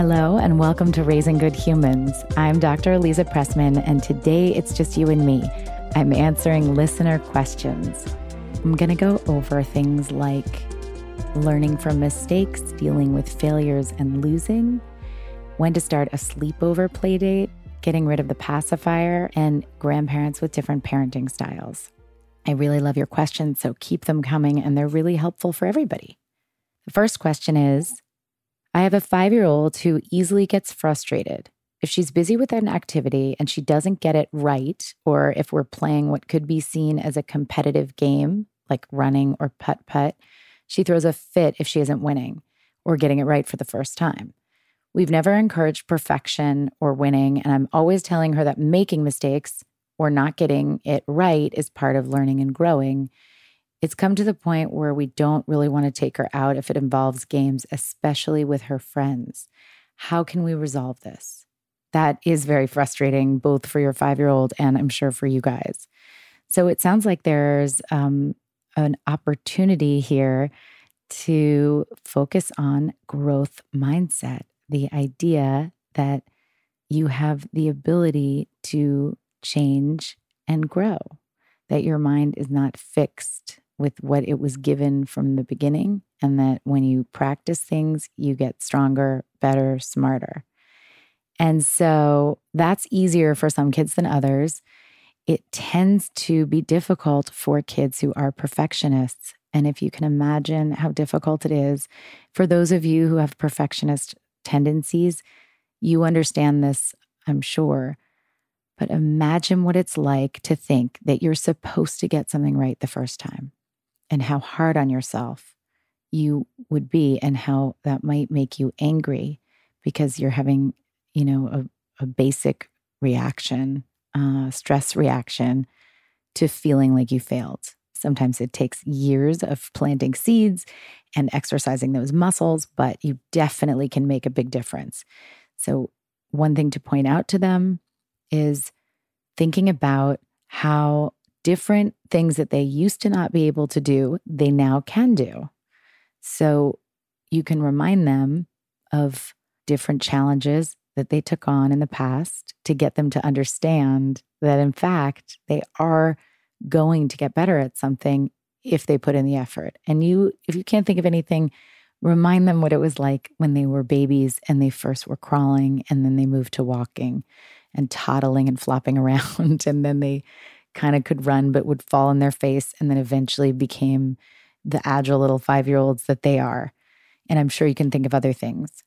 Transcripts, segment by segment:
Hello, and welcome to Raising Good Humans. I'm Dr. Aliza Pressman, and today it's just you and me. I'm answering listener questions. I'm going to go over things like learning from mistakes, dealing with failures and losing, when to start a sleepover playdate, getting rid of the pacifier, and grandparents with different parenting styles. I really love your questions, so keep them coming, and they're really helpful for everybody. The first question is I have a five year old who easily gets frustrated. If she's busy with an activity and she doesn't get it right, or if we're playing what could be seen as a competitive game, like running or putt putt, she throws a fit if she isn't winning or getting it right for the first time. We've never encouraged perfection or winning, and I'm always telling her that making mistakes or not getting it right is part of learning and growing. It's come to the point where we don't really want to take her out if it involves games, especially with her friends. How can we resolve this? That is very frustrating, both for your five year old and I'm sure for you guys. So it sounds like there's um, an opportunity here to focus on growth mindset, the idea that you have the ability to change and grow, that your mind is not fixed with what it was given from the beginning, and that when you practice things, you get stronger, better, smarter. And so that's easier for some kids than others. It tends to be difficult for kids who are perfectionists. And if you can imagine how difficult it is for those of you who have perfectionist tendencies, you understand this, I'm sure. But imagine what it's like to think that you're supposed to get something right the first time and how hard on yourself you would be and how that might make you angry because you're having, you know, a, a basic reaction, uh, stress reaction to feeling like you failed. Sometimes it takes years of planting seeds and exercising those muscles, but you definitely can make a big difference. So, one thing to point out to them is thinking about how different things that they used to not be able to do, they now can do. So you can remind them of different challenges that they took on in the past to get them to understand that, in fact, they are going to get better at something if they put in the effort. And you, if you can't think of anything, remind them what it was like when they were babies and they first were crawling and then they moved to walking and toddling and flopping around. And then they kind of could run but would fall in their face and then eventually became the agile little five year olds that they are. And I'm sure you can think of other things.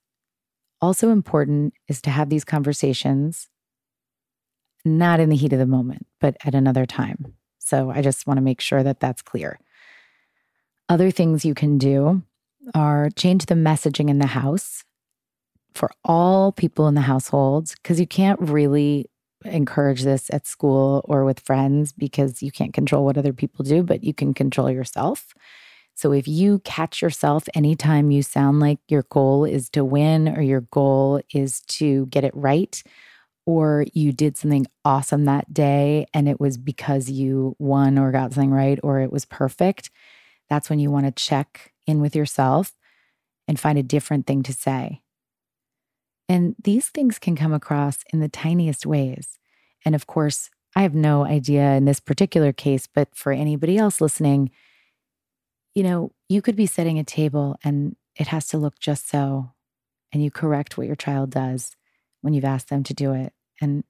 Also, important is to have these conversations not in the heat of the moment, but at another time. So I just want to make sure that that's clear. Other things you can do are change the messaging in the house for all people in the household because you can't really encourage this at school or with friends because you can't control what other people do, but you can control yourself. So if you catch yourself anytime you sound like your goal is to win or your goal is to get it right, or you did something awesome that day and it was because you won or got something right or it was perfect, that's when you want to check in with yourself and find a different thing to say. And these things can come across in the tiniest ways. And of course, I have no idea in this particular case, but for anybody else listening, you know, you could be setting a table and it has to look just so. And you correct what your child does when you've asked them to do it. And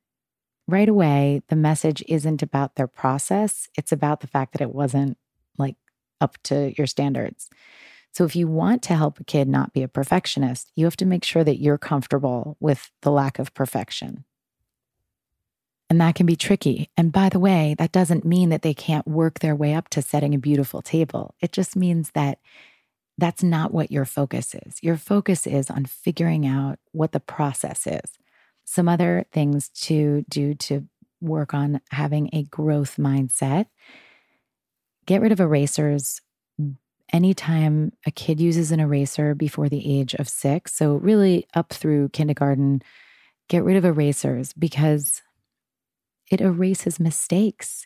right away, the message isn't about their process, it's about the fact that it wasn't like up to your standards. So, if you want to help a kid not be a perfectionist, you have to make sure that you're comfortable with the lack of perfection. And that can be tricky. And by the way, that doesn't mean that they can't work their way up to setting a beautiful table. It just means that that's not what your focus is. Your focus is on figuring out what the process is. Some other things to do to work on having a growth mindset get rid of erasers anytime a kid uses an eraser before the age of six. So, really up through kindergarten, get rid of erasers because it erases mistakes.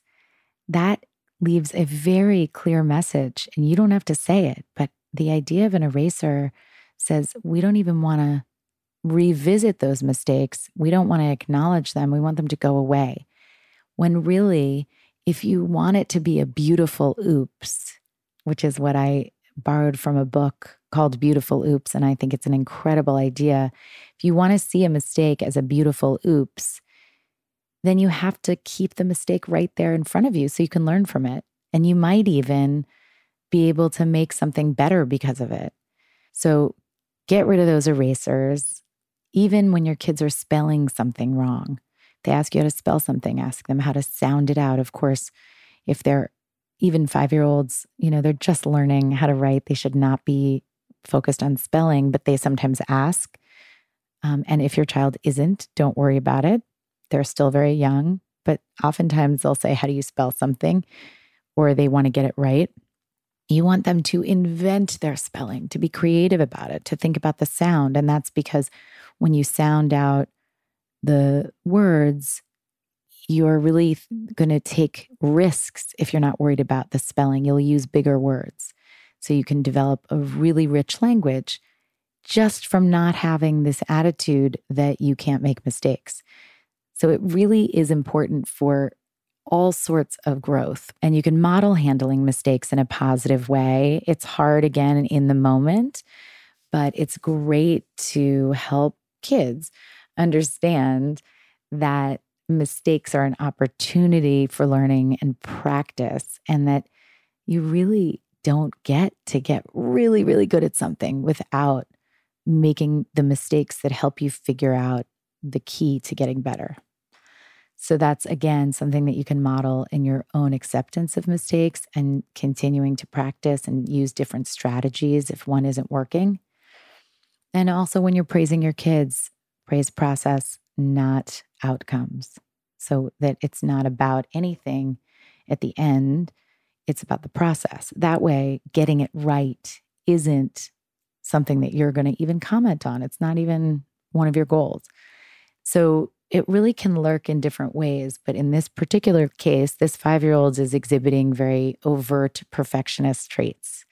That leaves a very clear message, and you don't have to say it, but the idea of an eraser says we don't even want to revisit those mistakes. We don't want to acknowledge them. We want them to go away. When really, if you want it to be a beautiful oops, which is what I borrowed from a book called Beautiful Oops, and I think it's an incredible idea. If you want to see a mistake as a beautiful oops, then you have to keep the mistake right there in front of you so you can learn from it. And you might even be able to make something better because of it. So get rid of those erasers. Even when your kids are spelling something wrong, they ask you how to spell something, ask them how to sound it out. Of course, if they're even five year olds, you know, they're just learning how to write. They should not be focused on spelling, but they sometimes ask. Um, and if your child isn't, don't worry about it. They're still very young, but oftentimes they'll say, How do you spell something? Or they want to get it right. You want them to invent their spelling, to be creative about it, to think about the sound. And that's because when you sound out the words, you're really going to take risks if you're not worried about the spelling. You'll use bigger words. So you can develop a really rich language just from not having this attitude that you can't make mistakes. So it really is important for all sorts of growth. And you can model handling mistakes in a positive way. It's hard again in the moment, but it's great to help kids understand that mistakes are an opportunity for learning and practice, and that you really don't get to get really, really good at something without making the mistakes that help you figure out the key to getting better. So that's again something that you can model in your own acceptance of mistakes and continuing to practice and use different strategies if one isn't working. And also when you're praising your kids, praise process, not outcomes. So that it's not about anything at the end, it's about the process. That way, getting it right isn't something that you're going to even comment on. It's not even one of your goals. So it really can lurk in different ways. But in this particular case, this five year old is exhibiting very overt perfectionist traits.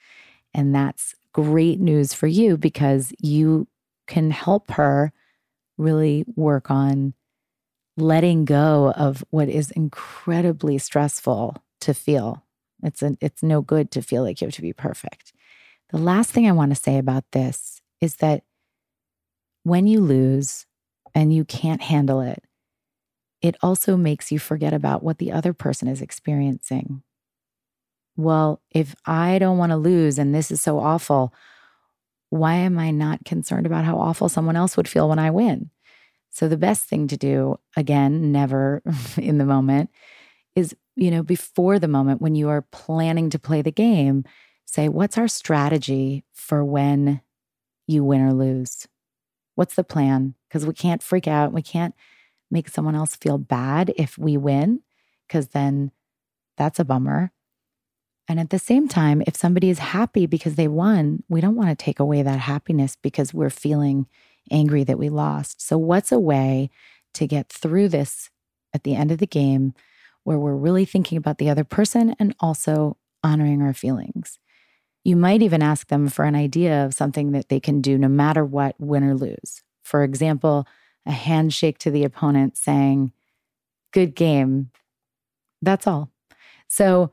And that's great news for you because you can help her really work on letting go of what is incredibly stressful to feel. It's, an, it's no good to feel like you have to be perfect. The last thing I want to say about this is that when you lose, and you can't handle it, it also makes you forget about what the other person is experiencing. Well, if I don't want to lose and this is so awful, why am I not concerned about how awful someone else would feel when I win? So, the best thing to do, again, never in the moment, is, you know, before the moment when you are planning to play the game, say, what's our strategy for when you win or lose? What's the plan? Because we can't freak out. We can't make someone else feel bad if we win, because then that's a bummer. And at the same time, if somebody is happy because they won, we don't want to take away that happiness because we're feeling angry that we lost. So, what's a way to get through this at the end of the game where we're really thinking about the other person and also honoring our feelings? You might even ask them for an idea of something that they can do no matter what, win or lose. For example, a handshake to the opponent saying, Good game. That's all. So,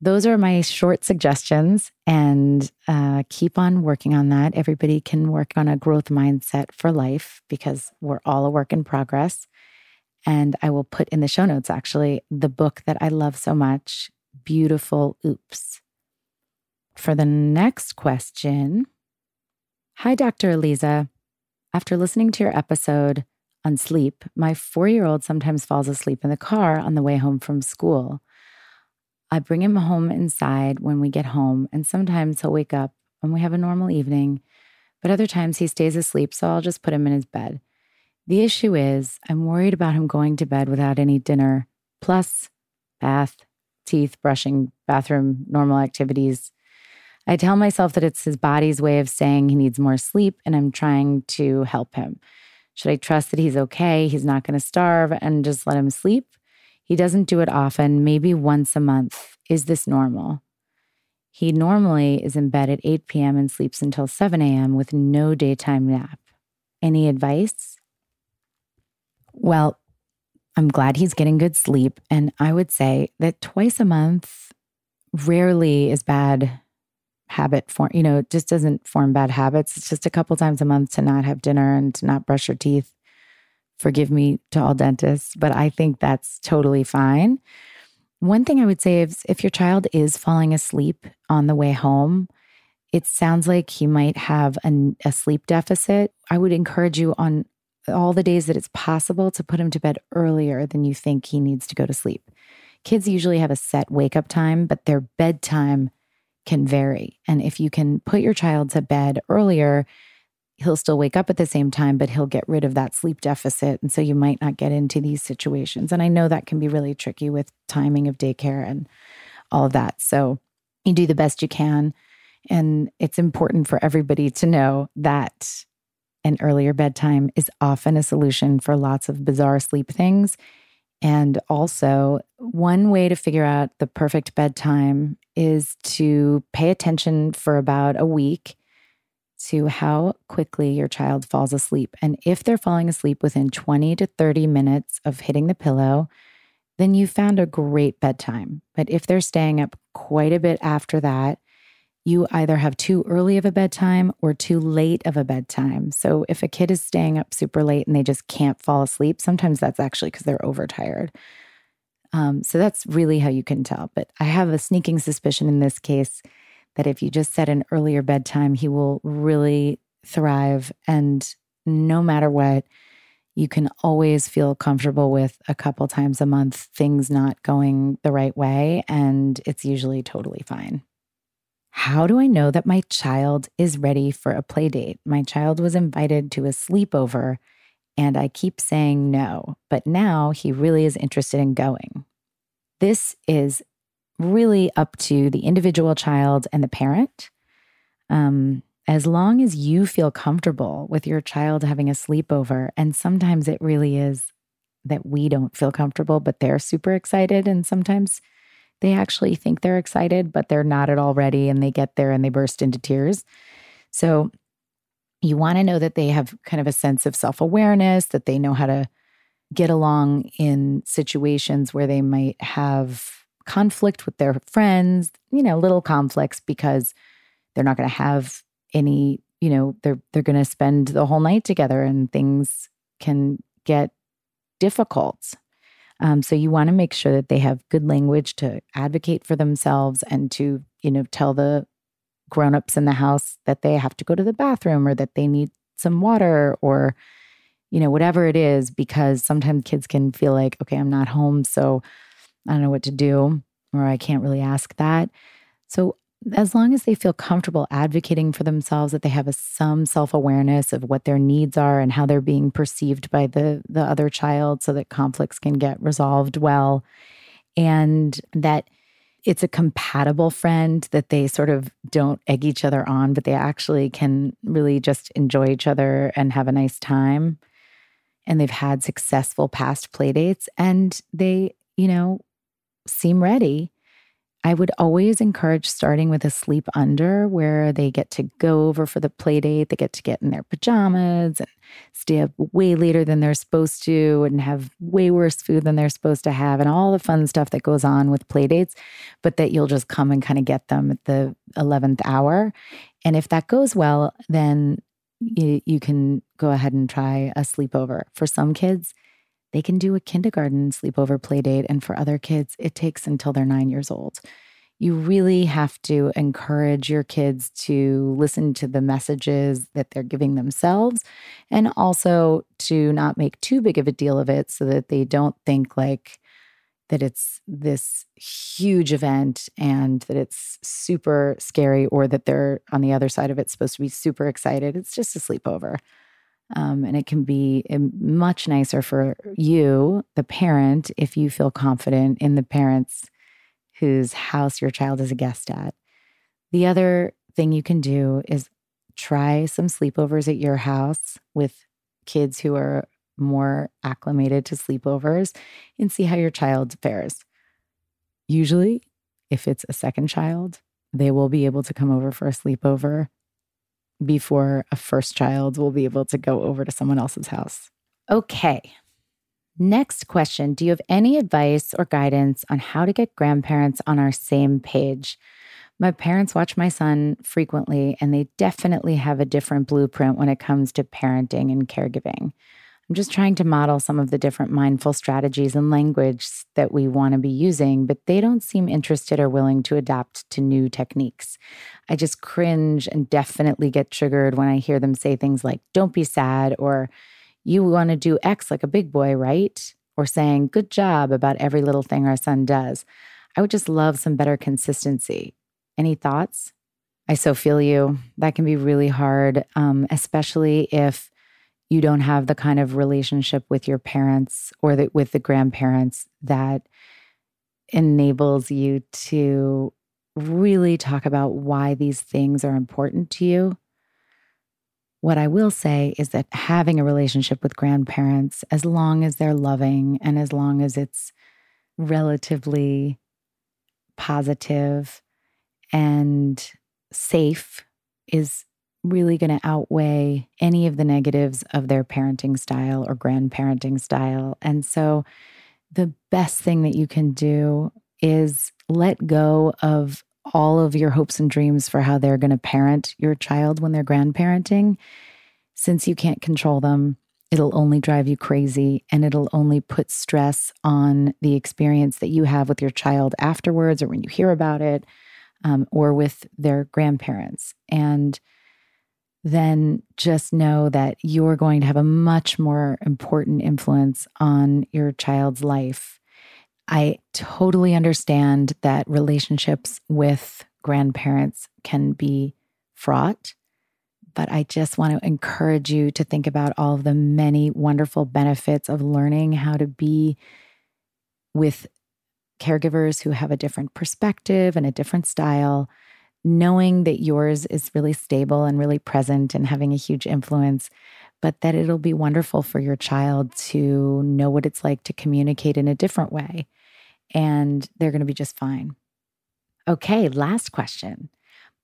those are my short suggestions, and uh, keep on working on that. Everybody can work on a growth mindset for life because we're all a work in progress. And I will put in the show notes actually the book that I love so much, Beautiful Oops. For the next question Hi, Dr. Aliza After listening to your episode on sleep, my four year old sometimes falls asleep in the car on the way home from school. I bring him home inside when we get home, and sometimes he'll wake up and we have a normal evening, but other times he stays asleep, so I'll just put him in his bed. The issue is, I'm worried about him going to bed without any dinner, plus bath, teeth, brushing, bathroom, normal activities. I tell myself that it's his body's way of saying he needs more sleep, and I'm trying to help him. Should I trust that he's okay? He's not going to starve and just let him sleep? He doesn't do it often, maybe once a month. Is this normal? He normally is in bed at 8 p.m. and sleeps until 7 a.m. with no daytime nap. Any advice? Well, I'm glad he's getting good sleep. And I would say that twice a month rarely is bad habit form. You know, it just doesn't form bad habits. It's just a couple times a month to not have dinner and to not brush your teeth. Forgive me to all dentists, but I think that's totally fine. One thing I would say is if your child is falling asleep on the way home, it sounds like he might have an, a sleep deficit. I would encourage you on all the days that it's possible to put him to bed earlier than you think he needs to go to sleep. Kids usually have a set wake up time, but their bedtime can vary. And if you can put your child to bed earlier, he'll still wake up at the same time, but he'll get rid of that sleep deficit. And so you might not get into these situations. And I know that can be really tricky with timing of daycare and all of that. So you do the best you can. And it's important for everybody to know that an earlier bedtime is often a solution for lots of bizarre sleep things. And also, one way to figure out the perfect bedtime is to pay attention for about a week to how quickly your child falls asleep. And if they're falling asleep within 20 to 30 minutes of hitting the pillow, then you found a great bedtime. But if they're staying up quite a bit after that, you either have too early of a bedtime or too late of a bedtime. So if a kid is staying up super late and they just can't fall asleep, sometimes that's actually because they're overtired. Um, so that's really how you can tell. But I have a sneaking suspicion in this case that if you just set an earlier bedtime, he will really thrive. And no matter what, you can always feel comfortable with a couple times a month things not going the right way. And it's usually totally fine. How do I know that my child is ready for a play date? My child was invited to a sleepover and I keep saying no, but now he really is interested in going. This is really up to the individual child and the parent. Um, as long as you feel comfortable with your child having a sleepover, and sometimes it really is that we don't feel comfortable, but they're super excited. And sometimes they actually think they're excited, but they're not at all ready and they get there and they burst into tears. So you want to know that they have kind of a sense of self awareness, that they know how to get along in situations where they might have conflict with their friends, you know, little conflicts because they're not going to have any, you know, they're they're going to spend the whole night together and things can get difficult. Um, so you want to make sure that they have good language to advocate for themselves and to, you know, tell the grown-ups in the house that they have to go to the bathroom or that they need some water or, you know, whatever it is, because sometimes kids can feel like, okay, I'm not home, so I don't know what to do, or I can't really ask that. So as long as they feel comfortable advocating for themselves that they have a, some self-awareness of what their needs are and how they're being perceived by the the other child so that conflicts can get resolved well and that it's a compatible friend that they sort of don't egg each other on but they actually can really just enjoy each other and have a nice time and they've had successful past play dates and they you know seem ready I would always encourage starting with a sleep under where they get to go over for the play date, they get to get in their pajamas and stay up way later than they're supposed to and have way worse food than they're supposed to have and all the fun stuff that goes on with play dates, but that you'll just come and kind of get them at the 11th hour. And if that goes well, then you, you can go ahead and try a sleepover. For some kids, they can do a kindergarten sleepover playdate. And for other kids, it takes until they're nine years old. You really have to encourage your kids to listen to the messages that they're giving themselves and also to not make too big of a deal of it so that they don't think like, that it's this huge event and that it's super scary or that they're on the other side of it supposed to be super excited. It's just a sleepover. Um, and it can be much nicer for you, the parent, if you feel confident in the parents whose house your child is a guest at. The other thing you can do is try some sleepovers at your house with kids who are more acclimated to sleepovers and see how your child fares. Usually, if it's a second child, they will be able to come over for a sleepover before a first child will be able to go over to someone else's house. Okay. Next question Do you have any advice or guidance on how to get grandparents on our same page? My parents watch my son frequently, and they definitely have a different blueprint when it comes to parenting and caregiving. I'm just trying to model some of the different mindful strategies and language that we want to be using, but they don't seem interested or willing to adapt to new techniques. I just cringe and definitely get triggered when I hear them say things like, don't be sad, or you want to do X like a big boy, right? Or saying, good job about every little thing our son does. I would just love some better consistency. Any thoughts? I so feel you. That can be really hard, um, especially if you don't have the kind of relationship with your parents or the, with the grandparents that enables you to really talk about why these things are important to you. What I will say is that having a relationship with grandparents, as long as they're loving and as long as it's relatively positive and safe, is really going to outweigh any of the negatives of their parenting style or grandparenting style. And so, the best thing that you can do is let go of all of your hopes and dreams for how they're going to parent your child when they're grandparenting. Since you can't control them, it'll only drive you crazy and it'll only put stress on the experience that you have with your child afterwards or when you hear about it um, or with their grandparents. And then just know that you're going to have a much more important influence on your child's life. I totally understand that relationships with grandparents can be fraught, but I just want to encourage you to think about all of the many wonderful benefits of learning how to be with caregivers who have a different perspective and a different style knowing that yours is really stable and really present and having a huge influence, but that it'll be wonderful for your child to know what it's like to communicate in a different way. And they're going to be just fine. Okay, last question.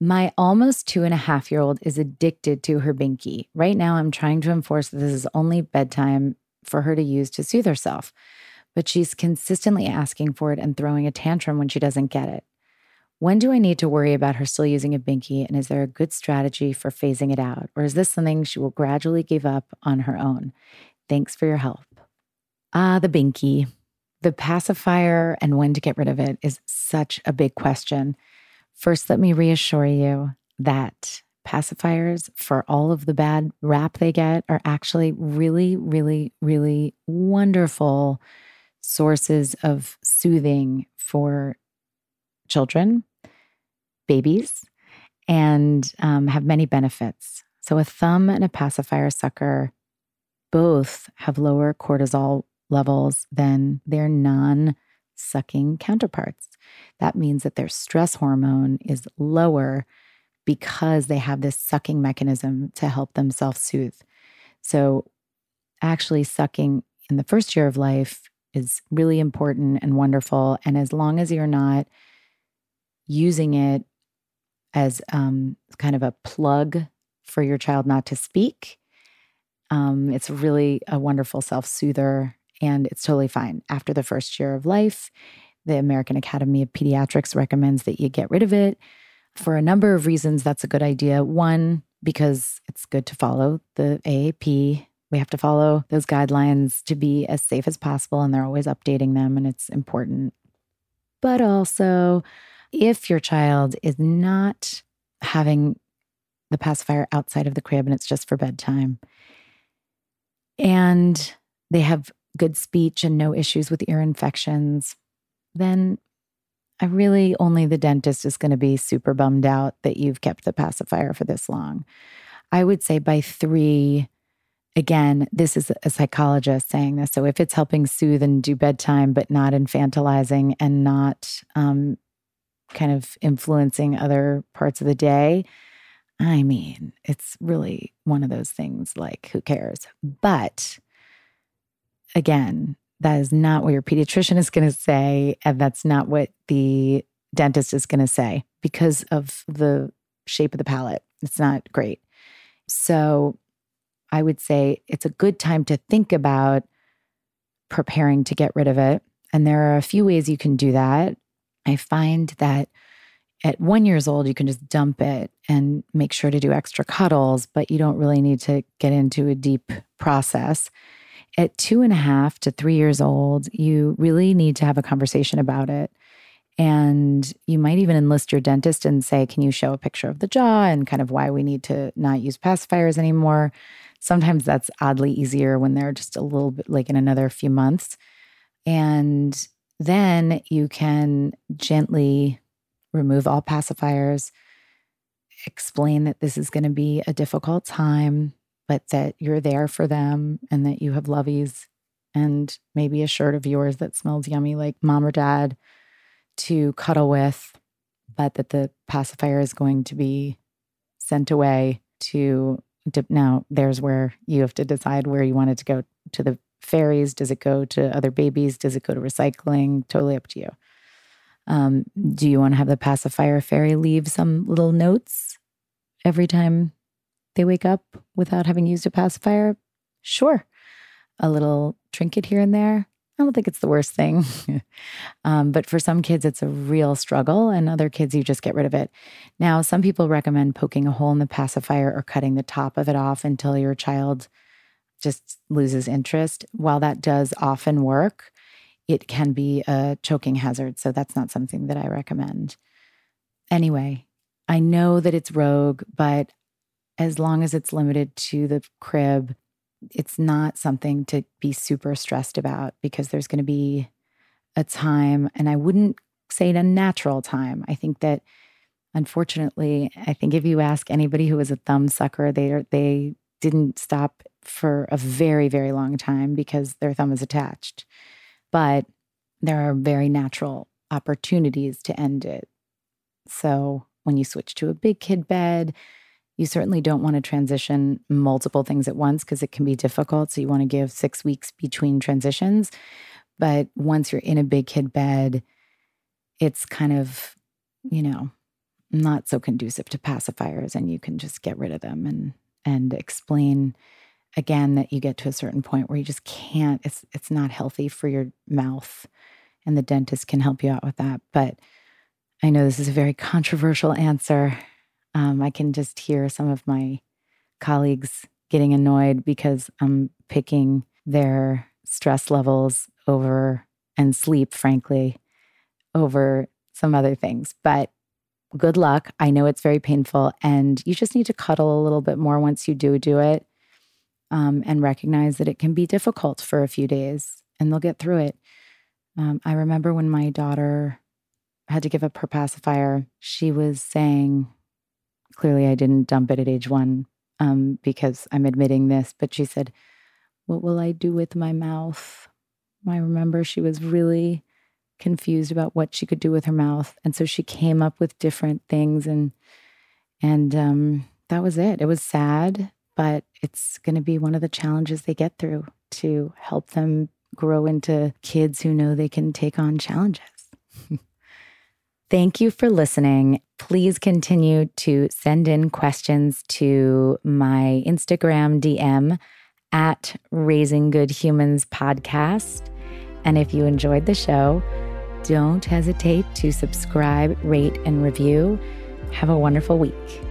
My almost two and a half year old is addicted to her binky. Right now, I'm trying to enforce that this is only bedtime for her to use to soothe herself, but she's consistently asking for it and throwing a tantrum when she doesn't get it. When do I need to worry about her still using a binky? And is there a good strategy for phasing it out? Or is this something she will gradually give up on her own? Thanks for your help. Ah, the binky. The pacifier and when to get rid of it is such a big question. First, let me reassure you that pacifiers, for all of the bad rap they get, are actually really, really, really wonderful sources of soothing for children babies and um, have many benefits. So, a thumb and a pacifier sucker both have lower cortisol levels than their non sucking counterparts. That means that their stress hormone is lower because they have this sucking mechanism to help them self soothe. So, actually, sucking in the first year of life is really important and wonderful. And as long as you're not using it as um, kind of a plug for your child not to speak. Um, it's really a wonderful self soother and it's totally fine. After the first year of life, the American Academy of Pediatrics recommends that you get rid of it. For a number of reasons, that's a good idea. One, because it's good to follow the AAP we have to follow those guidelines to be as safe as possible, and they're always updating them, and it's important. But also, if your child is not having the pacifier outside of the crib and it's just for bedtime, and they have good speech and no issues with ear infections, then I really only the dentist is going to be super bummed out that you've kept the pacifier for this long. I would say by three, again, this is a psychologist saying this. So if it's helping soothe and do bedtime, but not infantilizing and not um, kind of influencing other parts of the day, I mean, it's really one of those things like, who cares? But again, that is not what your pediatrician is going to say. And that's not what the dentist is going to say because of the shape of the palate. It's not great. So I would say it's a good time to think about preparing to get rid of it. And there are a few ways you can do that. I find that at one years old, you can just dump it and make sure to do extra cuddles, but you don't really need to get into a deep process. At two and a half to three years old, you really need to have a conversation about it. And you might even enlist your dentist and say, Can you show a picture of the jaw and kind of why we need to not use pacifiers anymore? Sometimes that's oddly easier when they're just a little bit like in another few months. And then you can gently remove all pacifiers, explain that this is going to be a difficult time, but that you're there for them and that you have loveys and maybe a shirt of yours that smells yummy like mom or dad to cuddle with, but that the pacifier is going to be sent away to now there's where you have to decide where you want it to go to the fairies. Does it go to other babies? Does it go to recycling? Totally up to you. Um, do you want to have the pacifier fairy leave some little notes every time they wake up without having used a pacifier? Sure. A little trinket here and there. I don't think it's the worst thing. um, but for some kids, it's a real struggle, and other kids, you just get rid of it. Now, some people recommend poking a hole in the pacifier or cutting the top of it off until your child just loses interest. While that does often work, it can be a choking hazard. So that's not something that I recommend. Anyway, I know that it's rogue, but as long as it's limited to the crib, it's not something to be super stressed about because there's going to be a time, and I wouldn't say a natural time. I think that unfortunately, I think if you ask anybody who was a thumb sucker, they they didn't stop for a very very long time because their thumb is attached. But there are very natural opportunities to end it. So when you switch to a big kid bed, you certainly don't want to transition multiple things at once because it can be difficult. So you want to give six weeks between transitions. But once you're in a big kid bed, it's kind of, you know, not so conducive to pacifiers and you can just get rid of them and and explain again that you get to a certain point where you just can't it's it's not healthy for your mouth and the dentist can help you out with that but i know this is a very controversial answer um, I can just hear some of my colleagues getting annoyed because I'm picking their stress levels over and sleep, frankly, over some other things. But good luck. I know it's very painful, and you just need to cuddle a little bit more once you do do it um, and recognize that it can be difficult for a few days and they'll get through it. Um, I remember when my daughter had to give up her pacifier, she was saying, Clearly, I didn't dump it at age one um, because I'm admitting this, but she said, What will I do with my mouth? I remember she was really confused about what she could do with her mouth. And so she came up with different things and and um, that was it. It was sad, but it's going to be one of the challenges they get through to help them grow into kids who know they can take on challenges. Thank you for listening. Please continue to send in questions to my Instagram DM at Raising Good Humans podcast. And if you enjoyed the show, don't hesitate to subscribe, rate, and review. Have a wonderful week.